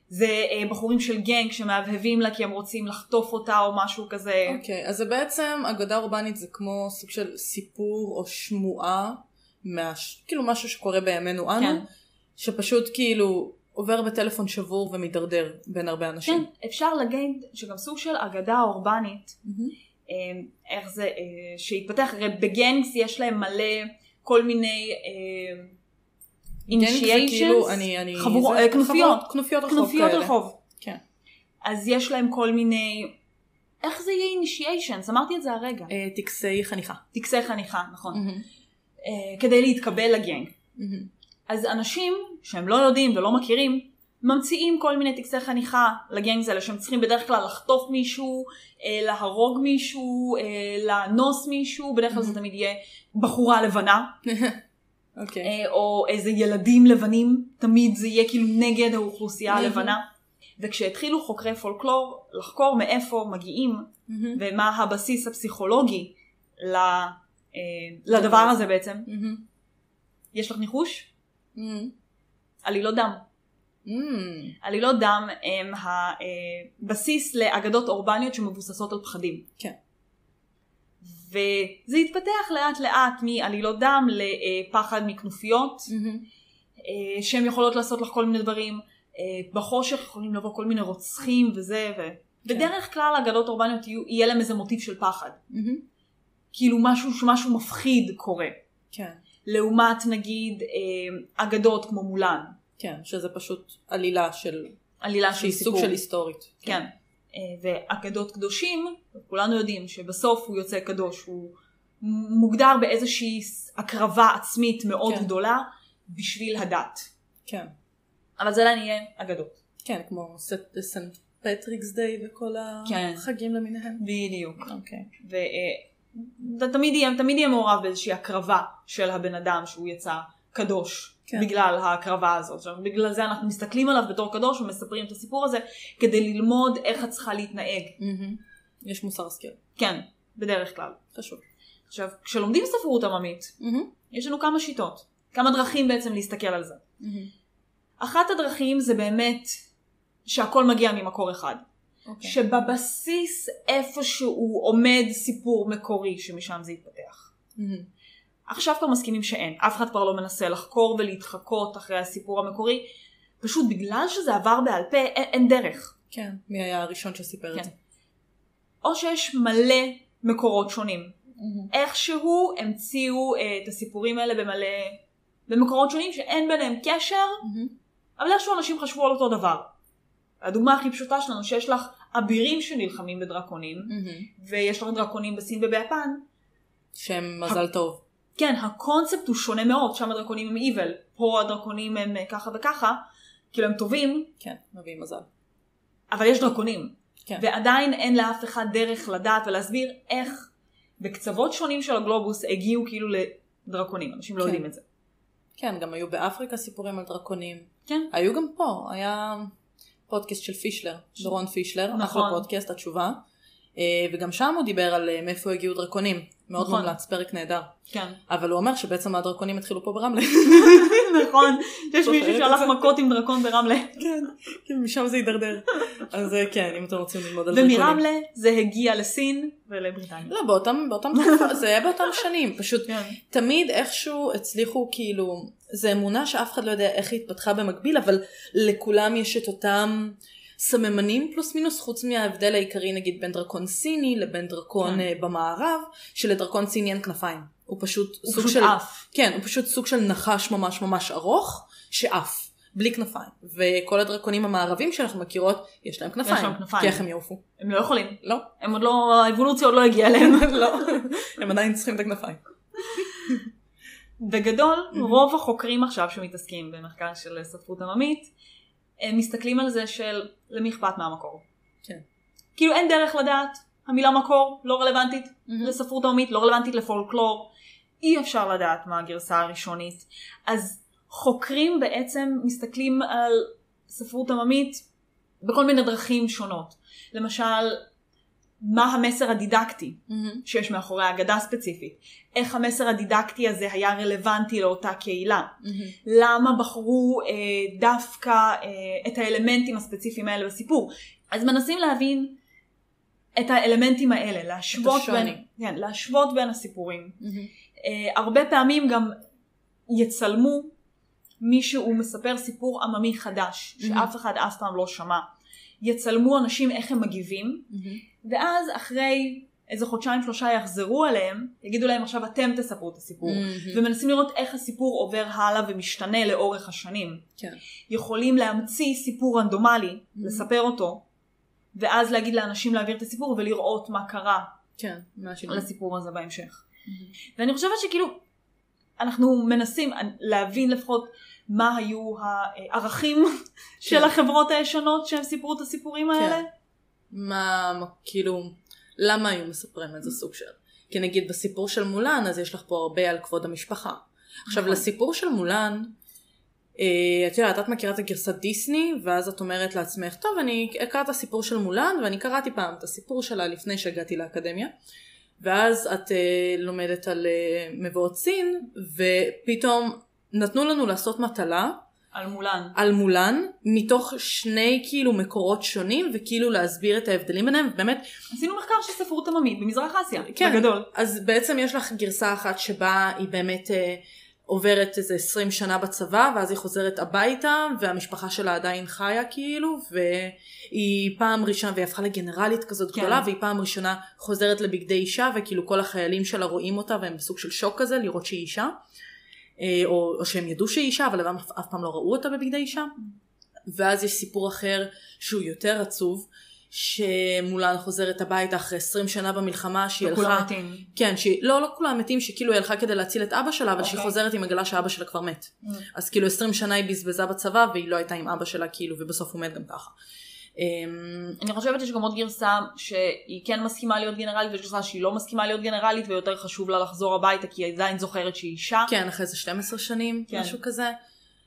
זה אה, בחורים של גנג שמהבהבים לה כי הם רוצים לחטוף אותה או משהו כזה. אוקיי, אז זה בעצם, אגדה אורבנית זה כמו סוג של סיפור או שמועה, מה, כאילו משהו שקורה בימינו אנו, כן. שפשוט כאילו עובר בטלפון שבור ומידרדר בין הרבה אנשים. כן, אפשר להגיד שגם סוג של אגדה אורבנית, מהמם. אה, איך זה, אה, שהתפתח, הרי בגנגס יש להם מלא כל מיני זה אינישיישנס, כאילו, אה, כנופיות. כנופיות רחוב כנופיות. רחוב. כן. אז יש להם כל מיני, איך זה יהיה אינישיישנס? אמרתי את זה הרגע. אה, טקסי חניכה. טקסי חניכה, נכון. אה, כדי להתקבל לגנג. מהמם. אז אנשים שהם לא יודעים ולא מכירים, ממציאים כל מיני טקסי חניכה לגנגס האלה שהם צריכים בדרך כלל לחטוף מישהו, אה, להרוג מישהו, אה, לאנוס מישהו, בדרך כלל זה תמיד יהיה בחורה לבנה, אוקיי. אה, או איזה ילדים לבנים, תמיד זה יהיה כאילו נגד האוכלוסייה מהמם. הלבנה. וכשהתחילו חוקרי פולקלור לחקור מאיפה מגיעים מהמם. ומה הבסיס הפסיכולוגי ל- אה, לדבר הזה בעצם. יש לך ניחוש? עלילות דם. מהמם. עלילות דם הם הבסיס לאגדות אורבניות שמבוססות על פחדים. כן. וזה התפתח לאט לאט מעלילות דם לפחד מכנופיות, מהמם. אה, שהן יכולות לעשות לך כל מיני דברים. אה, בחושך יכולים לבוא כל מיני רוצחים וזה, כן. ובדרך כלל אגדות אורבניות יהיו- יהיה להם איזה מוטיב של פחד. מהמם. כאילו משהו, משהו מפחיד קורה. כן. לעומת נגיד אה, אגדות כמו מולן. כן, שזה פשוט עלילה של... עלילה של שהיא סיפור. סוג של היסטורית. כן. אה, ואגדות קדושים, כולנו יודעים שבסוף הוא יוצא קדוש, הוא מוגדר באיזושהי הקרבה עצמית מאוד כן. גדולה בשביל הדת. כן. אבל זה עדיין יהיה אגדות. כן, כמו Saint Patrick's Day וכל כן. החגים למיניהם. בדיוק. אוקיי. ותמיד יהיה, תמיד יהיה מעורב באיזושהי הקרבה של הבן אדם שהוא יצא קדוש. כן. בגלל ההקרבה הזאת. עכשיו, בגלל זה אנחנו מסתכלים עליו בתור קדוש ומספרים את הסיפור הזה כדי ללמוד איך את צריכה להתנהג. מהמם. יש מוסר השכל. כן, בדרך כלל. חשוב. עכשיו, כשלומדים ספרות עממית, מהמם. יש לנו כמה שיטות, כמה דרכים בעצם להסתכל על זה. מהמם. אחת הדרכים זה באמת שהכל מגיע ממקור אחד. אוקיי. שבבסיס איפשהו עומד סיפור מקורי שמשם זה יתפתח. מהמם. עכשיו כבר מסכימים שאין, אף אחד כבר לא מנסה לחקור ולהתחקות אחרי הסיפור המקורי, פשוט בגלל שזה עבר בעל פה אין, אין דרך. כן. מי היה הראשון שסיפר כן. את זה? או שיש מלא מקורות שונים. מהמם. איכשהו המציאו אה, את הסיפורים האלה במלא, במקורות שונים שאין ביניהם קשר, מהמם. אבל איכשהו אנשים חשבו על אותו דבר. הדוגמה הכי פשוטה שלנו שיש לך אבירים שנלחמים בדרקונים, מהמם. ויש לך דרקונים בסין וביפן. שם מזל טוב. כן, הקונספט הוא שונה מאוד, שם הדרקונים הם evil, פה הדרקונים הם אה, ככה וככה, כאילו הם טובים, כן, מביא מזל. אבל יש דרקונים. כן. ועדיין אין לאף אחד דרך לדעת ולהסביר איך בקצוות שונים של הגלובוס הגיעו כאילו לדרקונים, אנשים לא כן. יודעים את זה. כן, גם היו באפריקה סיפורים על דרקונים. כן. היו גם פה, היה פודקאסט של פישלר, דורון פישלר, נכון. אחלה פודקאסט, התשובה. אה, וגם שם הוא דיבר על אה, מאיפה הגיעו דרקונים. מאוד נכון. מומלץ, פרק נהדר. כן. אבל הוא אומר שבעצם הדרקונים התחילו פה ברמלה. נכון, יש מישהו שהלך? מכות עם דרקון ברמלה. כן, כן, משם זה יידרדר. אז אה, כן, אם אתם רוצים ללמוד על דרקונים. ומרמלה זה הגיע לסין ולבריטניה. לא, באותם, באותם תקופות, זה היה באותם שנים. פשוט כן. תמיד איכשהו הצליחו כאילו, זה אמונה שאף אחד לא יודע איך היא התפתחה במקביל, אבל לכולם יש את אותם סממנים פלוס מינוס, חוץ מההבדל העיקרי נגיד בין דרקון סיני לבין דרקון כן. אה, במערב, שלדרקון סיני אין כנפיים. הוא פשוט הוא סוג פשוט של... עף. כן, הוא פשוט סוג של נחש ממש ממש ארוך, שעף. בלי כנפיים. וכל הדרקונים המערבים שאנחנו מכירות, יש להם כנפיים. להם כנפיים. כי איך הם יעופו? הם לא יכולים. לא. הם עוד לא, האבולוציה עוד לא הגיעה אליהם. לא. הם עדיין צריכים את הכנפיים. בגדול, רוב החוקרים עכשיו שמתעסקים במחקר של ספרות עממית, הם מסתכלים על זה של למי אכפת מהמקור. כן. כאילו אין דרך לדעת, המילה מקור לא רלוונטית מהמם. לספרות עממית, לא רלוונטית לפולקלור, אי אפשר לדעת מה הגרסה הראשונית. אז חוקרים בעצם מסתכלים על ספרות עממית בכל מיני דרכים שונות. למשל, מה המסר הדידקטי מהמם. שיש מאחורי האגדה הספציפית, איך המסר הדידקטי הזה היה רלוונטי לאותה קהילה, מהמם. למה בחרו אה, דווקא אה, את האלמנטים הספציפיים האלה בסיפור. אז מנסים להבין את האלמנטים האלה, להשוות. בין, כן, להשוות בין הסיפורים. מהמם. אה, הרבה פעמים גם יצלמו מישהו מספר סיפור עממי חדש, שאף אחד אף פעם לא שמע. יצלמו אנשים איך הם מגיבים, מהמם. ואז אחרי איזה חודשיים שלושה יחזרו אליהם, יגידו להם עכשיו אתם תספרו את הסיפור. מהמם. ומנסים לראות איך הסיפור עובר הלאה ומשתנה לאורך השנים. כן. יכולים להמציא סיפור רנדומלי, לספר אותו, ואז להגיד לאנשים להעביר את הסיפור ולראות מה קרה כן. מה? לסיפור הזה בהמשך. ואני חושבת שכאילו, אנחנו מנסים להבין לפחות מה היו הערכים של החברות הישנות שהם סיפרו את הסיפורים האלה. מה, מה, כאילו, למה היו מספרים איזה סוג של... כי נגיד בסיפור של מולן, אז יש לך פה הרבה על כבוד המשפחה. עכשיו, נכון. לסיפור של מולן, אה, את יודעת, את מכירה את הגרסת דיסני, ואז את אומרת לעצמך, טוב, אני אקרא את הסיפור של מולן, ואני קראתי פעם את הסיפור שלה לפני שהגעתי לאקדמיה. ואז את אה, לומדת על אה, מבואות סין, ופתאום נתנו לנו לעשות מטלה, על מולן. על מולן מתוך שני כאילו מקורות שונים וכאילו להסביר את ההבדלים ביניהם ובאמת עשינו מחקר של ספרות עממית במזרח אסיה. כן בגדול. אז בעצם יש לך גרסה אחת שבה היא באמת אה, עוברת איזה 20 שנה בצבא ואז היא חוזרת הביתה והמשפחה שלה עדיין חיה כאילו והיא פעם ראשונה והיא הפכה לגנרלית כזאת כן. גדולה והיא פעם ראשונה חוזרת לבגדי אישה וכאילו כל החיילים שלה רואים אותה והם בסוג של שוק כזה לראות שהיא אישה. אה, או, או שהם ידעו שהיא אישה אבל הם אף, פעם לא ראו אותה בבגדי אישה. ואז יש סיפור אחר שהוא יותר עצוב, שמולן חוזרת הביתה אחרי 20 שנה במלחמה שהיא וכולם הלכה, מתים. כן, שהיא, לא, לא כולם מתים, שכאילו היא הלכה כדי להציל את אבא שלה, אבל שהיא אוקיי. חוזרת היא מגלה שאבא שלה כבר מת. Mm. אז כאילו 20 שנה היא בזבזה בצבא והיא לא הייתה עם אבא שלה כאילו, ובסוף הוא מת גם ככה. אמ, אני חושבת שיש גם עוד גרסה שהיא כן מסכימה להיות גנרלית ויש גרסה שהיא לא מסכימה להיות גנרלית ויותר חשוב לה לחזור הביתה כי היא עדיין זוכרת שהיא אישה. כן, אחרי איזה 12 שנים, כן. משהו כזה.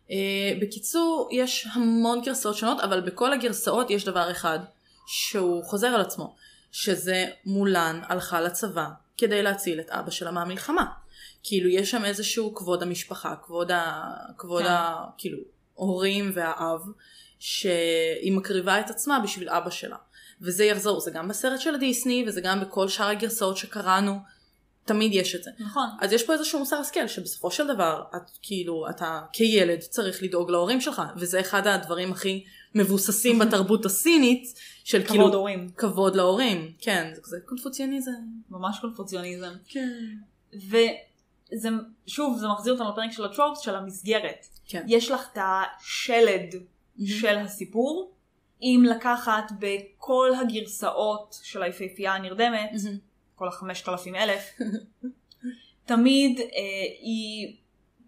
Uh, בקיצור, יש המון גרסאות שונות, אבל בכל הגרסאות יש דבר אחד שהוא חוזר על עצמו, שזה מולן הלכה לצבא כדי להציל את אבא שלה מהמלחמה. כאילו, יש שם איזשהו כבוד המשפחה, כבוד ה... כבוד כן. ה... כאילו, הורים והאב, שהיא מקריבה את עצמה בשביל אבא שלה. וזה יחזור, זה גם בסרט של דיסני, וזה גם בכל שאר הגרסאות שקראנו, תמיד יש את זה. נכון. אז יש פה איזשהו מוסר השכל שבסופו של דבר את כאילו אתה כילד צריך לדאוג להורים שלך וזה אחד הדברים הכי מבוססים בתרבות הסינית של כאילו כבוד הורים. כבוד להורים כן זה, זה קונפוציוניזם ממש קונפוציוניזם. כן וזה, שוב, זה מחזיר אותנו לפרק של הטרופס של המסגרת. כן יש לך את השלד של הסיפור, אם לקחת בכל הגרסאות של היפהפייה הנרדמת, מהמם. כל החמשת אלפים אלף, תמיד אה, היא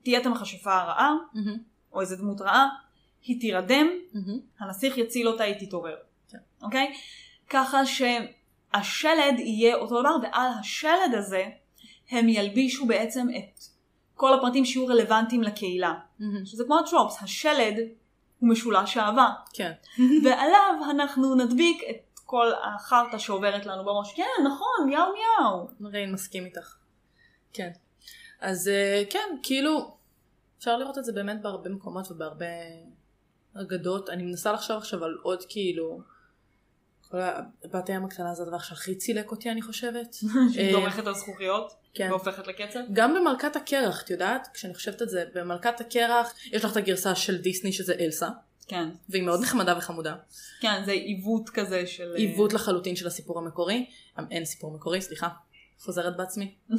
תהיה את המכשפה הרעה, מהמם. או איזה דמות רעה, היא תירדם, מהמם. הנסיך יציל אותה, היא תתעורר. כן. אוקיי? ככה שהשלד יהיה אותו דבר, ועל השלד הזה הם ילבישו בעצם את כל הפרטים שיהיו רלוונטיים לקהילה. מהמם. שזה כמו הטרופס, השלד הוא משולש אהבה, כן. ועליו אנחנו נדביק את כל החרטא שעוברת לנו בראש. כן, נכון, יאו יאו. ריין מסכים איתך. כן. אז אה, כן כאילו אפשר לראות את זה באמת בהרבה מקומות ובהרבה אגדות. אני מנסה לחשוב עכשיו על עוד כאילו כל בת הים הקטנה זה הדבר שהכי צילק אותי אני חושבת שהיא אה, דורכת על זכוכיות, כן. והופכת לקצב. גם במלכת הקרח, את יודעת? כשאני חושבת את זה, במלכת הקרח יש לך את הגרסה של דיסני שזה אלסה, כן. והיא מאוד נחמדה וחמודה. כן, זה עיוות כזה של... אה, עיוות לחלוטין של הסיפור המקורי. אמ, אין סיפור מקורי, סליחה. חוזרת בעצמי.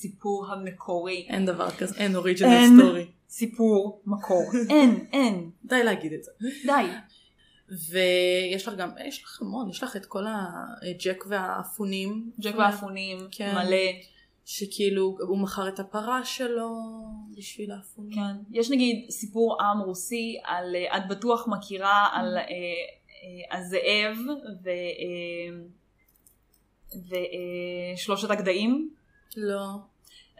סיפור המקורי. אין דבר כזה, אין אוריג'ינל. סטורי. סיפור מקור. אין, אין. די להגיד את זה. די. ויש לך גם, יש לך המון, יש לך את כל הג'ק והאפונים. ג'ק ואפונים, כן. מלא. שכאילו הוא מכר את הפרה שלו בשביל האפונים. כן. יש נגיד סיפור עם רוסי על, אה, את בטוח מכירה על אה, אה, הזאב ו... אה, ושלושת הגדיים. לא.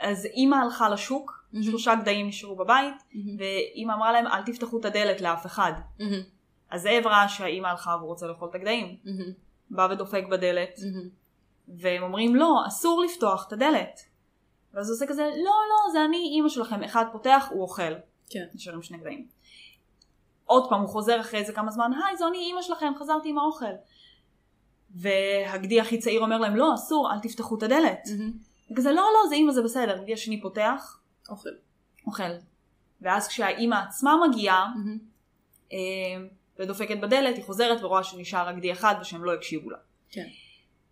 אז אימא הלכה לשוק, מהמם. שלושה גדיים נשארו בבית, מהמם. ואימא אמרה להם אל תפתחו את הדלת לאף אחד. מהמם. הזאב ראה שהאימא הלכה והוא רוצה לאכול את הגדיים. מהמם. בא ודופק בדלת, מהמם. והם אומרים לא, אסור לפתוח את הדלת. ואז הוא עושה כזה, לא, לא, זה אני אימא שלכם. אחד פותח, הוא אוכל. כן. נשארים שני גדיים. עוד פעם, הוא חוזר אחרי זה כמה זמן, היי, זו אני אימא שלכם, חזרתי עם האוכל. והגדי הכי צעיר אומר להם, לא, אסור, אל תפתחו את הדלת. מהמם. וכזה, לא, לא, זה אימא, זה בסדר. הגדי השני פותח, אוכל. אוכל. ואז כשהאימא עצמה מגיעה, מהמם. אה, ודופקת בדלת, היא חוזרת ורואה שנשאר הגדי אחד ושהם לא הקשיבו לה. כן.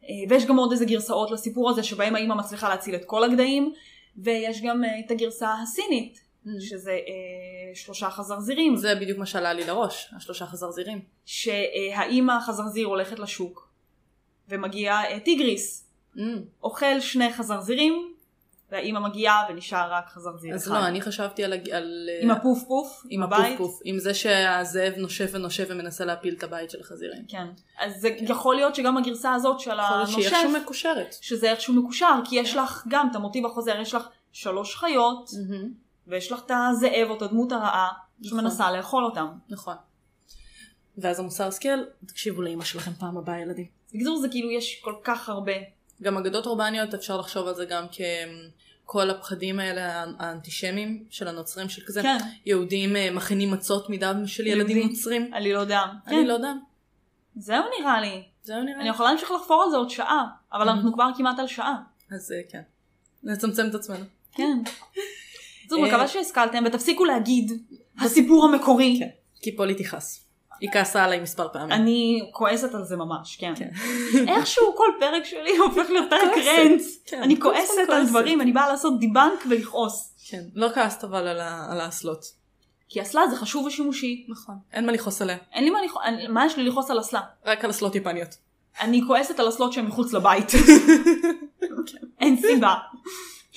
אה, ויש גם עוד איזה גרסאות לסיפור הזה, שבהם האימא מצליחה להציל את כל הגדיים, ויש גם אה, את הגרסה הסינית, מהמם. שזה אה, שלושה חזרזירים, זה בדיוק מה שעלה לי לראש, השלושה חזרזירים. שהאימא החזרזיר הולכת לשוק, ומגיע אה, טיגריס, מהמם. אוכל שני חזרזירים, והאימא מגיעה ונשאר רק חזרזיר אז אחד. לא, אני חשבתי על... על עם הפוף פוף, עם. הפוף פוף, עם זה שהזאב נושב ונושב ומנסה להפיל את הבית של החזירים. כן. אז זה יכול להיות שגם הגרסה הזאת של יכול להיות שהיא איכשהו מקושרת. שזה איכשהו מקושר, כי יש לך גם את המוטיב החוזר, יש לך שלוש חיות, מהמם. ויש לך את הזאב או את הדמות הרעה, שמנסה לאכול אותם. נכון. ואז המוסר השכל, תקשיבו לאמא שלכם פעם הבאה ילדים. בגדול זה כאילו יש כל כך הרבה. גם אגדות אורבניות אפשר לחשוב על זה גם ככל הפחדים האלה האנטישמיים של הנוצרים של כזה. כן. יהודים אה, מכינים מצות מדם של ילדים. נוצרים. עלילות דם. אני כן. לא יודע. זהו נראה לי. זהו נראה. אני יכולה להמשיך לחפור על זה עוד שעה, אבל. אנחנו כבר כמעט על שעה. אז אה, כן. נצמצם את עצמנו. כן. זו אה, מקווה שהשכלתם, ותפסיקו להגיד הסיפור המקורי. כן. כי פולי תכעס. היא כעסה עליי מספר פעמים. אני כועסת על זה ממש, כן. כן. איכשהו כל פרק שלי הופך להיות פרק. רנץ. כן, אני כועסת על כועסת. דברים, אני באה לעשות דיבנק ולכעוס. כן. לא כעסת אבל על ה- על האסלות. כי אסלה זה חשוב ושימושי. נכון. אין מה לכעוס עליה. אין לי מה לכעוס, מה יש לי לכעוס על אסלה? רק על אסלות יפניות. אני כועסת על אסלות שהן מחוץ לבית. אין סיבה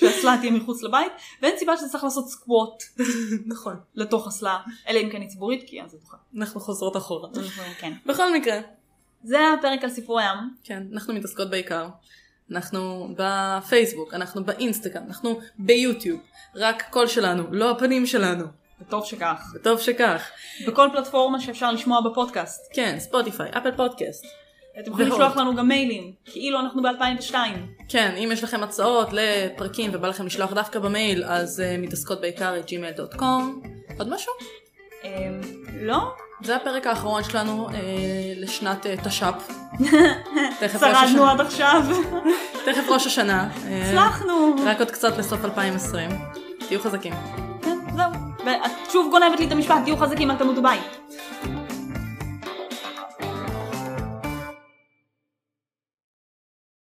שאסלה תהיה מחוץ לבית, ואין סיבה שזה צריך לעשות squat נכון. לתוך אסלה, אלא אם כן היא ציבורית, כי אז זה דוחה. אנחנו חוזרות אחורה. כן. בכל מקרה. זה הפרק על סיפור הים. כן, אנחנו מתעסקות בעיקר. אנחנו בפייסבוק, אנחנו באינסטגרם, אנחנו ביוטיוב. רק קול שלנו, לא הפנים שלנו. וטוב שכך. וטוב שכך. בכל פלטפורמה שאפשר לשמוע בפודקאסט. כן, ספוטיפיי, אפל פודקאסט. אתם יכולים. לשלוח לנו גם מיילים, כאילו אנחנו ב-2002. כן, אם יש לכם הצעות לפרקים ובא לכם לשלוח דווקא במייל, אז uh, מתעסקות בעיקר את gmail.com. עוד משהו? אמ, לא? זה הפרק האחרון שלנו uh, לשנת uh, תש"פ. שרדנו. עד עכשיו. תכף ראש השנה. הצלחנו. רק עוד קצת לסוף 2020. תהיו חזקים. כן, זהו. ואת שוב גונבת לי את המשפט, תהיו חזקים, אל תמותו ביי.